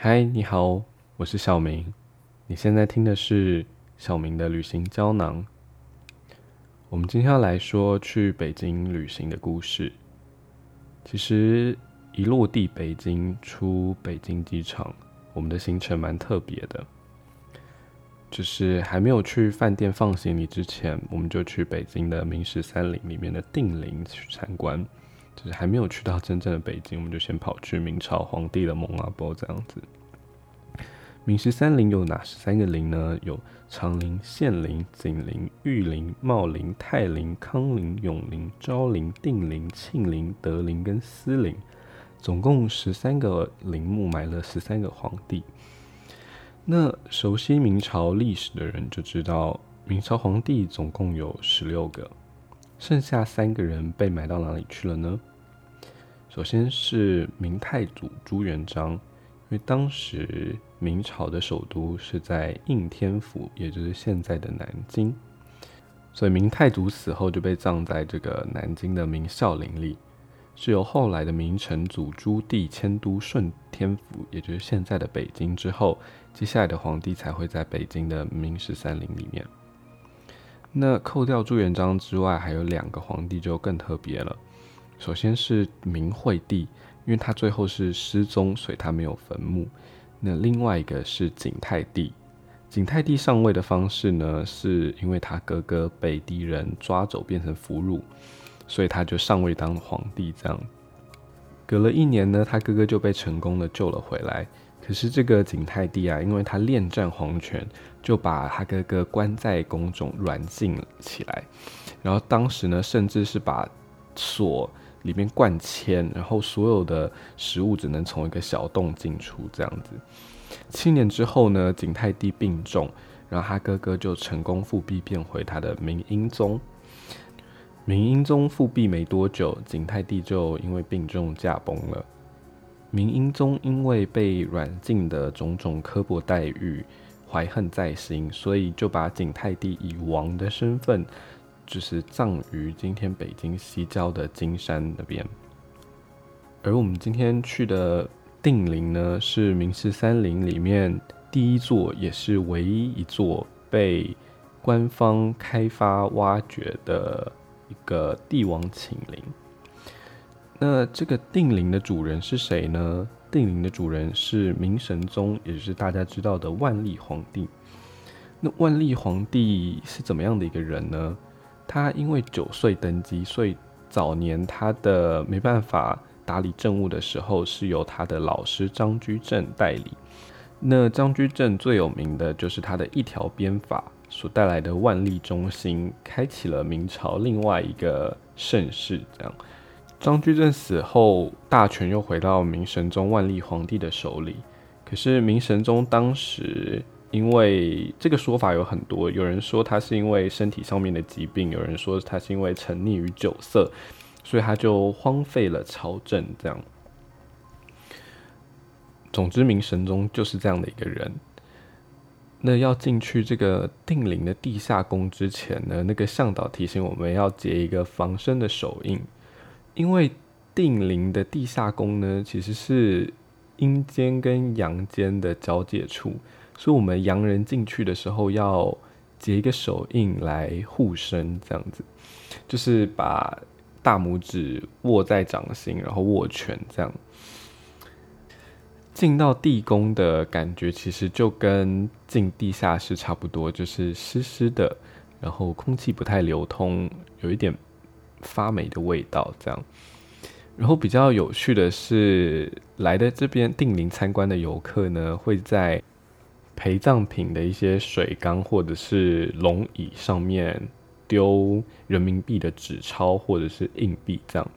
嗨，你好，我是小明。你现在听的是小明的旅行胶囊。我们今天要来说去北京旅行的故事。其实一落地北京，出北京机场，我们的行程蛮特别的。就是还没有去饭店放行李之前，我们就去北京的明十三陵里面的定陵去参观。就是还没有去到真正的北京，我们就先跑去明朝皇帝的蒙阿波这样子。明十三陵有哪十三个陵呢？有长陵、献陵、景陵、裕陵、茂陵、泰陵、康陵、永陵、昭陵、定陵、庆陵、德陵跟思陵，总共十三个陵墓，埋了十三个皇帝。那熟悉明朝历史的人就知道，明朝皇帝总共有十六个。剩下三个人被埋到哪里去了呢？首先是明太祖朱元璋，因为当时明朝的首都是在应天府，也就是现在的南京，所以明太祖死后就被葬在这个南京的明孝陵里。是由后来的明成祖朱棣迁都顺天府，也就是现在的北京之后，接下来的皇帝才会在北京的明十三陵里面。那扣掉朱元璋之外，还有两个皇帝就更特别了。首先是明惠帝，因为他最后是失踪，所以他没有坟墓。那另外一个是景泰帝，景泰帝上位的方式呢，是因为他哥哥被敌人抓走变成俘虏，所以他就上位当皇帝。这样，隔了一年呢，他哥哥就被成功的救了回来。可是这个景泰帝啊，因为他恋战皇权，就把他哥哥关在宫中软禁起来。然后当时呢，甚至是把锁里面灌铅，然后所有的食物只能从一个小洞进出，这样子。七年之后呢，景泰帝病重，然后他哥哥就成功复辟，变回他的明英宗。明英宗复辟没多久，景泰帝就因为病重驾崩了。明英宗因为被软禁的种种刻薄待遇，怀恨在心，所以就把景泰帝以王的身份，就是葬于今天北京西郊的金山那边。而我们今天去的定陵呢，是明十三陵里面第一座，也是唯一一座被官方开发挖掘的一个帝王寝陵。那这个定陵的主人是谁呢？定陵的主人是明神宗，也就是大家知道的万历皇帝。那万历皇帝是怎么样的一个人呢？他因为九岁登基，所以早年他的没办法打理政务的时候，是由他的老师张居正代理。那张居正最有名的就是他的一条鞭法所带来的万历中兴，开启了明朝另外一个盛世，这样。张居正死后，大权又回到明神宗万历皇帝的手里。可是明神宗当时因为这个说法有很多，有人说他是因为身体上面的疾病，有人说他是因为沉溺于酒色，所以他就荒废了朝政。这样，总之明神宗就是这样的一个人。那要进去这个定陵的地下宫之前呢，那个向导提醒我们要结一个防身的手印。因为定陵的地下宫呢，其实是阴间跟阳间的交界处，所以我们洋人进去的时候要结一个手印来护身，这样子，就是把大拇指握在掌心，然后握拳这样。进到地宫的感觉，其实就跟进地下室差不多，就是湿湿的，然后空气不太流通，有一点。发霉的味道，这样。然后比较有趣的是，来的这边定陵参观的游客呢，会在陪葬品的一些水缸或者是龙椅上面丢人民币的纸钞或者是硬币，这样。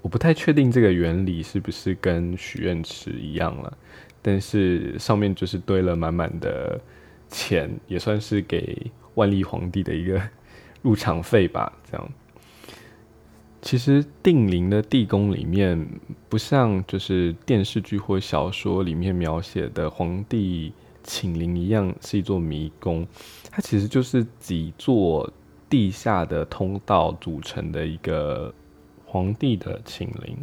我不太确定这个原理是不是跟许愿池一样了，但是上面就是堆了满满的钱，也算是给万历皇帝的一个入场费吧，这样。其实定陵的地宫里面，不像就是电视剧或小说里面描写的皇帝寝陵一样是一座迷宫，它其实就是几座地下的通道组成的一个皇帝的寝陵。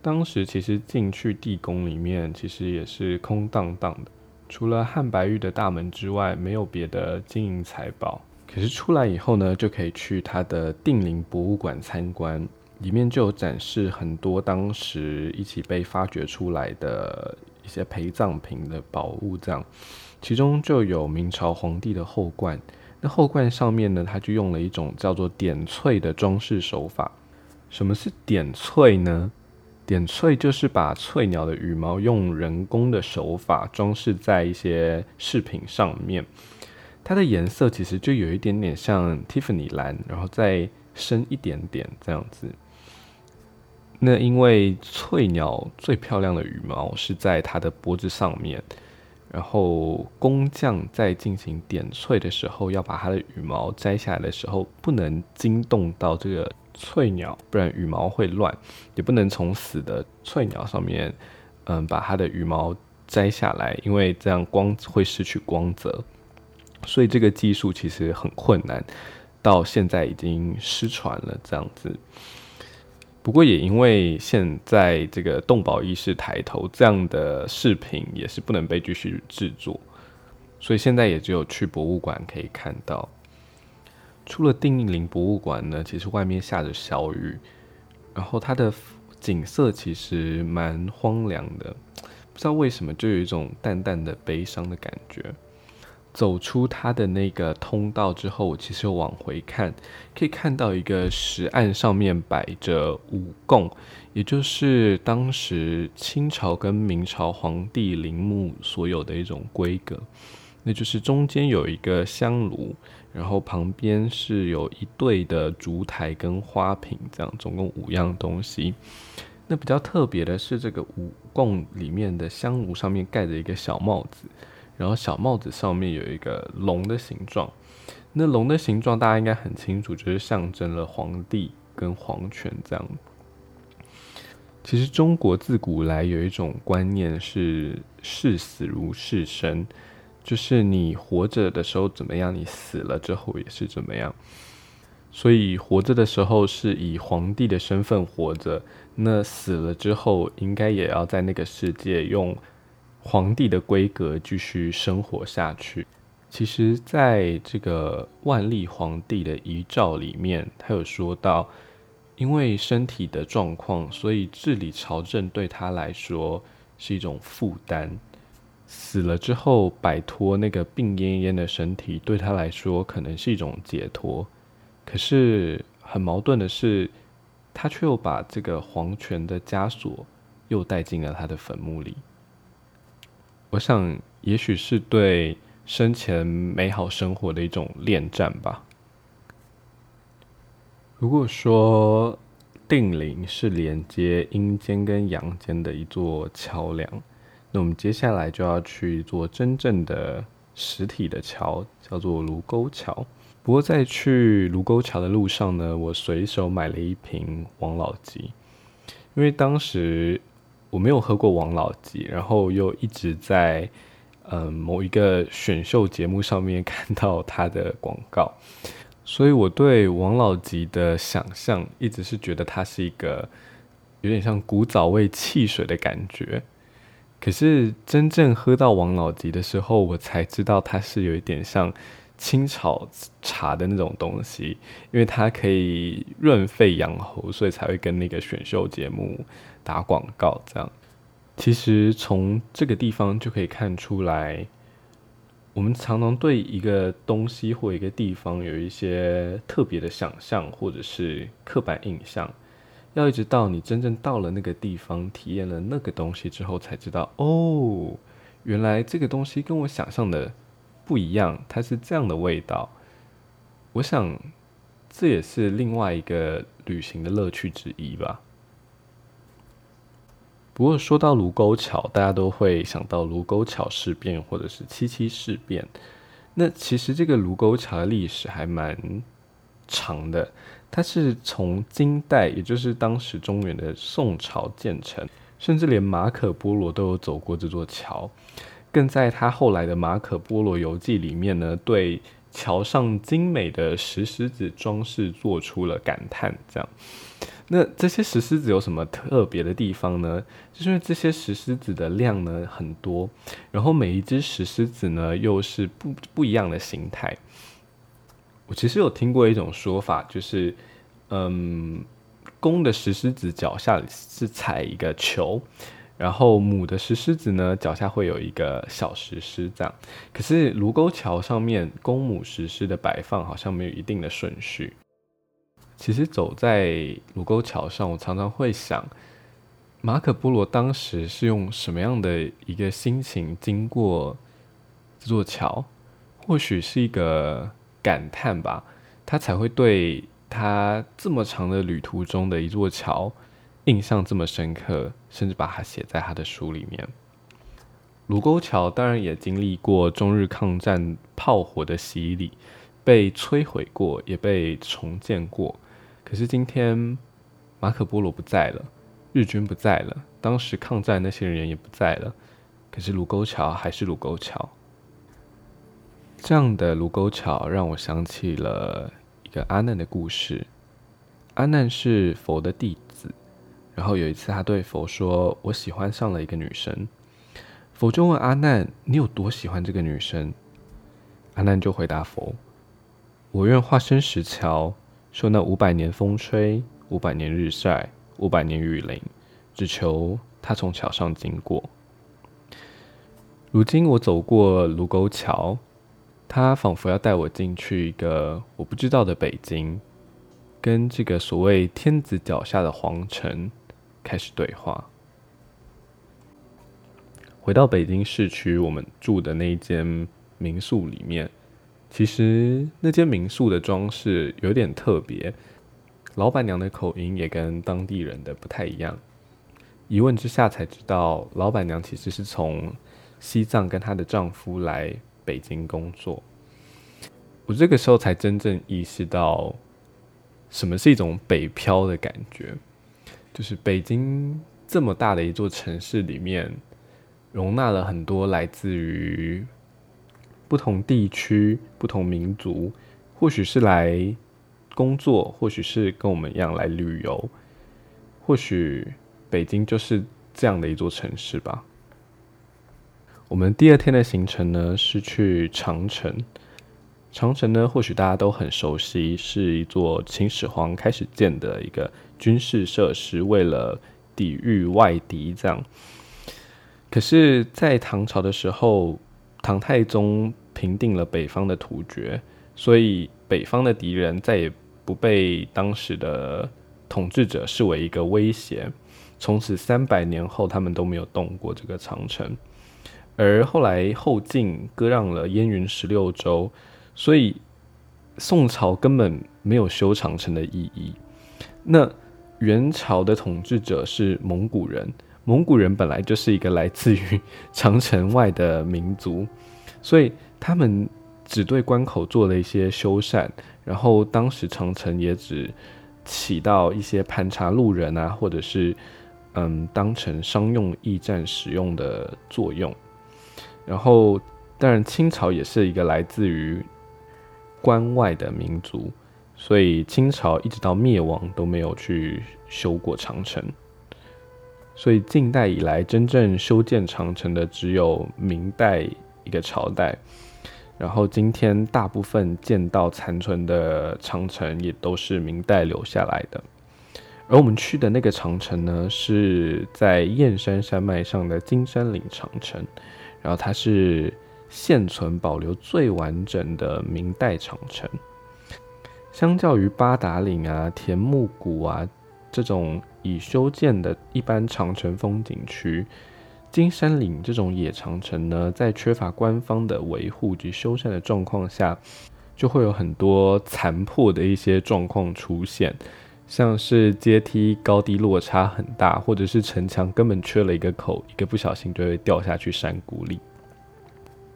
当时其实进去地宫里面，其实也是空荡荡的，除了汉白玉的大门之外，没有别的金银财宝。可是出来以后呢，就可以去他的定陵博物馆参观，里面就有展示很多当时一起被发掘出来的一些陪葬品的宝物，这样，其中就有明朝皇帝的后冠。那后冠上面呢，他就用了一种叫做点翠的装饰手法。什么是点翠呢？点翠就是把翠鸟的羽毛用人工的手法装饰在一些饰品上面，它的颜色其实就有一点点像 Tiffany 蓝，然后再深一点点这样子。那因为翠鸟最漂亮的羽毛是在它的脖子上面，然后工匠在进行点翠的时候，要把它的羽毛摘下来的时候，不能惊动到这个。翠鸟，不然羽毛会乱，也不能从死的翠鸟上面，嗯，把它的羽毛摘下来，因为这样光会失去光泽，所以这个技术其实很困难，到现在已经失传了这样子。不过也因为现在这个动保意识抬头，这样的视频也是不能被继续制作，所以现在也只有去博物馆可以看到。出了定陵博物馆呢，其实外面下着小雨，然后它的景色其实蛮荒凉的，不知道为什么就有一种淡淡的悲伤的感觉。走出它的那个通道之后，我其实往回看，可以看到一个石案上面摆着五供，也就是当时清朝跟明朝皇帝陵墓所有的一种规格，那就是中间有一个香炉。然后旁边是有一对的烛台跟花瓶，这样总共五样东西。那比较特别的是，这个五供里面的香炉上面盖着一个小帽子，然后小帽子上面有一个龙的形状。那龙的形状大家应该很清楚，就是象征了皇帝跟皇权这样。其实中国自古来有一种观念是视死如视生。就是你活着的时候怎么样，你死了之后也是怎么样。所以活着的时候是以皇帝的身份活着，那死了之后应该也要在那个世界用皇帝的规格继续生活下去。其实，在这个万历皇帝的遗诏里面，他有说到，因为身体的状况，所以治理朝政对他来说是一种负担。死了之后，摆脱那个病恹恹的身体，对他来说可能是一种解脱。可是很矛盾的是，他却又把这个皇权的枷锁又带进了他的坟墓里。我想，也许是对生前美好生活的一种恋战吧。如果说定陵是连接阴间跟阳间的一座桥梁。那我们接下来就要去一座真正的实体的桥，叫做卢沟桥。不过在去卢沟桥的路上呢，我随手买了一瓶王老吉，因为当时我没有喝过王老吉，然后又一直在嗯某一个选秀节目上面看到它的广告，所以我对王老吉的想象一直是觉得它是一个有点像古早味汽水的感觉。可是真正喝到王老吉的时候，我才知道它是有一点像清炒茶的那种东西，因为它可以润肺养喉，所以才会跟那个选秀节目打广告。这样，其实从这个地方就可以看出来，我们常常对一个东西或一个地方有一些特别的想象，或者是刻板印象。要一直到你真正到了那个地方，体验了那个东西之后，才知道哦，原来这个东西跟我想象的不一样，它是这样的味道。我想这也是另外一个旅行的乐趣之一吧。不过说到卢沟桥，大家都会想到卢沟桥事变或者是七七事变。那其实这个卢沟桥的历史还蛮长的。它是从金代，也就是当时中原的宋朝建成，甚至连马可波罗都有走过这座桥，更在他后来的《马可波罗游记》里面呢，对桥上精美的石狮子装饰做出了感叹。这样，那这些石狮子有什么特别的地方呢？就是因为这些石狮子的量呢很多，然后每一只石狮子呢又是不不一样的形态。我其实有听过一种说法，就是嗯，公的石狮子脚下是踩一个球。然后母的石狮子呢，脚下会有一个小石狮，这样。可是卢沟桥上面公母石狮的摆放好像没有一定的顺序。其实走在卢沟桥上，我常常会想，马可波罗当时是用什么样的一个心情经过这座桥？或许是一个感叹吧，他才会对他这么长的旅途中的一座桥。印象这么深刻，甚至把它写在他的书里面。卢沟桥当然也经历过中日抗战炮火的洗礼，被摧毁过，也被重建过。可是今天马可波罗不在了，日军不在了，当时抗战那些人也不在了。可是卢沟桥还是卢沟桥。这样的卢沟桥让我想起了一个阿难的故事。阿难是佛的弟子。然后有一次，他对佛说：“我喜欢上了一个女生。”佛就问阿难：“你有多喜欢这个女生？”阿难就回答佛：“我愿化身石桥，受那五百年风吹，五百年日晒，五百年雨淋，只求她从桥上经过。”如今我走过卢沟桥，他仿佛要带我进去一个我不知道的北京，跟这个所谓天子脚下的皇城。开始对话。回到北京市区，我们住的那一间民宿里面，其实那间民宿的装饰有点特别，老板娘的口音也跟当地人的不太一样。一问之下才知道，老板娘其实是从西藏跟她的丈夫来北京工作。我这个时候才真正意识到，什么是一种北漂的感觉。就是北京这么大的一座城市里面，容纳了很多来自于不同地区、不同民族，或许是来工作，或许是跟我们一样来旅游，或许北京就是这样的一座城市吧。我们第二天的行程呢是去长城，长城呢或许大家都很熟悉，是一座秦始皇开始建的一个。军事设施为了抵御外敌，这样。可是，在唐朝的时候，唐太宗平定了北方的突厥，所以北方的敌人再也不被当时的统治者视为一个威胁。从此三百年后，他们都没有动过这个长城。而后来后晋割让了燕云十六州，所以宋朝根本没有修长城的意义。那。元朝的统治者是蒙古人，蒙古人本来就是一个来自于长城外的民族，所以他们只对关口做了一些修缮，然后当时长城也只起到一些盘查路人啊，或者是嗯当成商用驿站使用的作用。然后，当然清朝也是一个来自于关外的民族。所以清朝一直到灭亡都没有去修过长城，所以近代以来真正修建长城的只有明代一个朝代，然后今天大部分见到残存的长城也都是明代留下来的，而我们去的那个长城呢，是在燕山山脉上的金山岭长城，然后它是现存保留最完整的明代长城。相较于八达岭啊、田木谷啊这种已修建的一般长城风景区，金山岭这种野长城呢，在缺乏官方的维护及修缮的状况下，就会有很多残破的一些状况出现，像是阶梯高低落差很大，或者是城墙根本缺了一个口，一个不小心就会掉下去山谷里。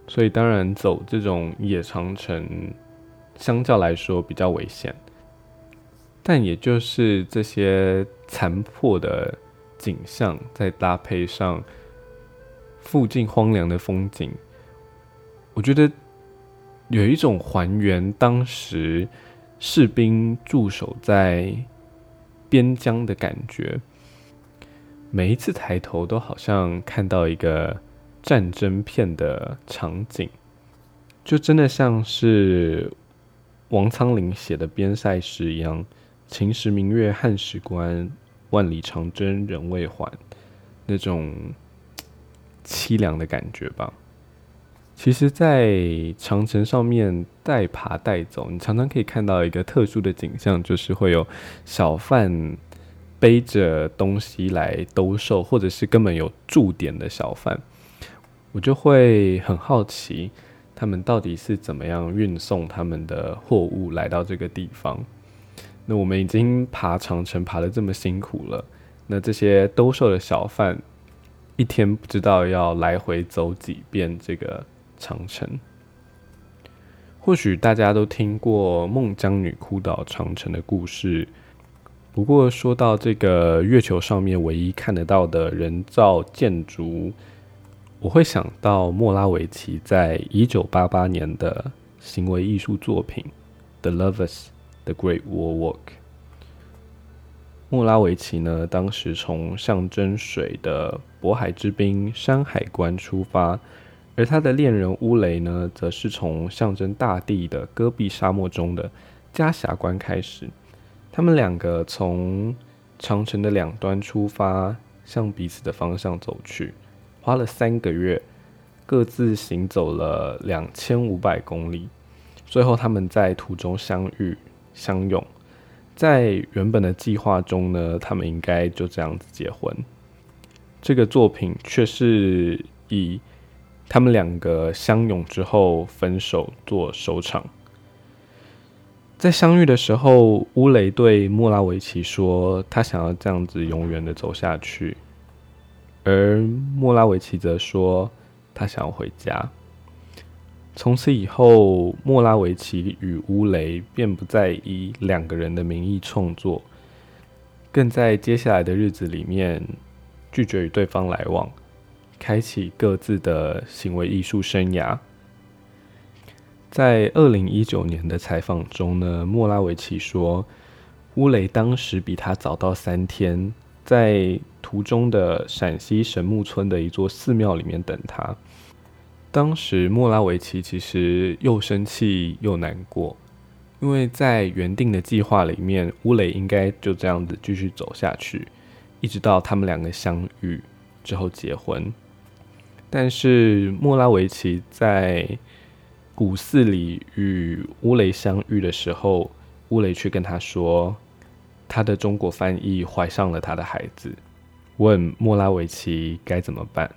所以当然走这种野长城。相较来说比较危险，但也就是这些残破的景象，再搭配上附近荒凉的风景，我觉得有一种还原当时士兵驻守在边疆的感觉。每一次抬头，都好像看到一个战争片的场景，就真的像是王昌龄写的《边塞诗》一样：“秦时明月汉时关，万里长征人未还。”那种凄凉的感觉吧。其实，在长城上面带爬带走，你常常可以看到一个特殊的景象，就是会有小贩。背着东西来兜售，或者是根本有驻点的小贩，我就会很好奇，他们到底是怎么样运送他们的货物来到这个地方。那我们已经爬长城爬的这么辛苦了，那这些兜售的小贩一天不知道要来回走几遍这个长城。或许大家都听过孟姜女哭倒长城的故事。不过说到这个月球上面唯一看得到的人造建筑，我会想到莫拉维奇在一九八八年的行为艺术作品《The Lovers: The Great Wall Walk》。莫拉维奇呢，当时从象征水的渤海之滨山海关出发，而他的恋人乌雷呢，则是从象征大地的戈壁沙漠中的加峡关开始。他们两个从长城的两端出发，向彼此的方向走去，花了三个月，各自行走了两千五百公里，最后他们在途中相遇相拥。在原本的计划中呢，他们应该就这样子结婚。这个作品却是以他们两个相拥之后分手做收场。在相遇的时候，乌雷对莫拉维奇说：“他想要这样子永远的走下去。”而莫拉维奇则说：“他想要回家。”从此以后，莫拉维奇与乌雷便不再以两个人的名义创作，更在接下来的日子里面拒绝与对方来往，开启各自的行为艺术生涯。在二零一九年的采访中呢，莫拉维奇说，乌雷当时比他早到三天，在途中的陕西神木村的一座寺庙里面等他。当时莫拉维奇其实又生气又难过，因为在原定的计划里面，乌雷应该就这样子继续走下去，一直到他们两个相遇之后结婚。但是莫拉维奇在古寺里与乌雷相遇的时候，乌雷却跟他说，他的中国翻译怀上了他的孩子，问莫拉维奇该怎么办。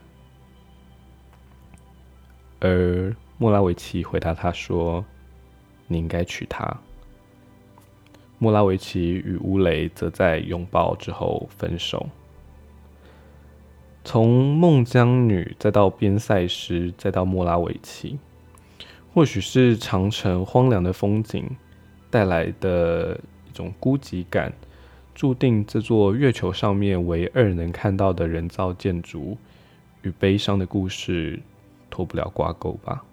而莫拉维奇回答他说：“你应该娶她。”莫拉维奇与乌雷则在拥抱之后分手。从孟姜女，再到边塞诗，再到莫拉维奇。或许是长城荒凉的风景带来的一种孤寂感，注定这座月球上面唯二能看到的人造建筑与悲伤的故事脱不了挂钩吧。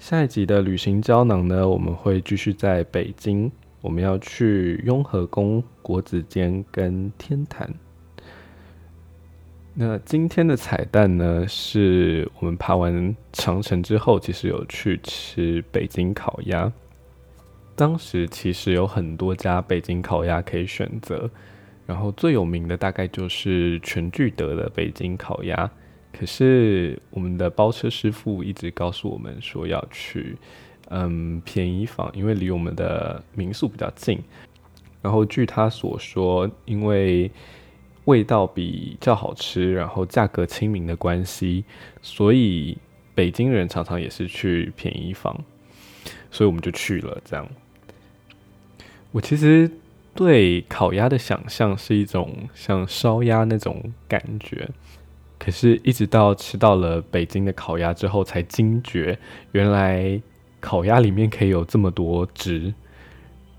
下一集的旅行胶囊呢，我们会继续在北京，我们要去雍和宫、国子监跟天坛。那今天的彩蛋呢，是我们爬完长城之后，其实有去吃北京烤鸭。当时其实有很多家北京烤鸭可以选择，然后最有名的大概就是全聚德的北京烤鸭。可是我们的包车师傅一直告诉我们说要去嗯便宜坊，因为离我们的民宿比较近。然后据他所说，因为味道比较好吃，然后价格亲民的关系，所以北京人常常也是去便宜坊，所以我们就去了。这样，我其实对烤鸭的想象是一种像烧鸭那种感觉，可是一直到吃到了北京的烤鸭之后，才惊觉原来烤鸭里面可以有这么多汁。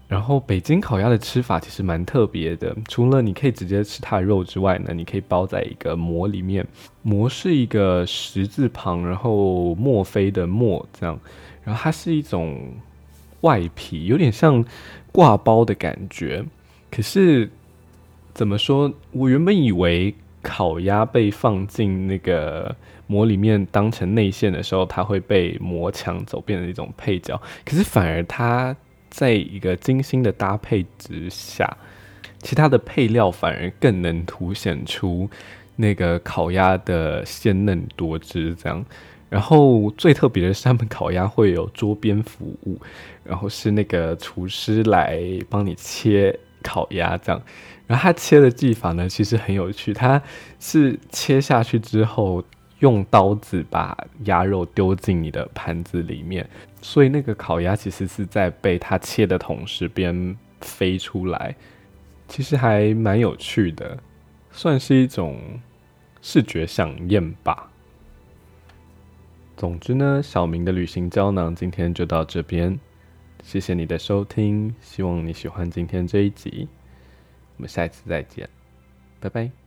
然后北京烤鸭的吃法其实蛮特别的，除了你可以直接吃它的肉之外呢，你可以包在一个馍里面，馍是一个十字旁，然后墨菲的墨这样，然后它是一种外皮，有点像挂包的感觉。可是怎么说？我原本以为烤鸭被放进那个膜里面当成内馅的时候，它会被膜抢走，变成一种配角。可是反而它在一个精心的搭配之下，其他的配料反而更能凸显出那个烤鸭的鲜嫩多汁。这样。然后最特别的是，他们烤鸭会有桌边服务，然后是那个厨师来帮你切烤鸭这样。然后他切的技法呢，其实很有趣，他是切下去之后，用刀子把鸭肉丢进你的盘子里面，所以那个烤鸭其实是在被他切的同时边飞出来，其实还蛮有趣的，算是一种视觉享宴吧。总之呢，小明的旅行胶囊今天就到这边，谢谢你的收听，希望你喜欢今天这一集，我们下一次再见，拜拜。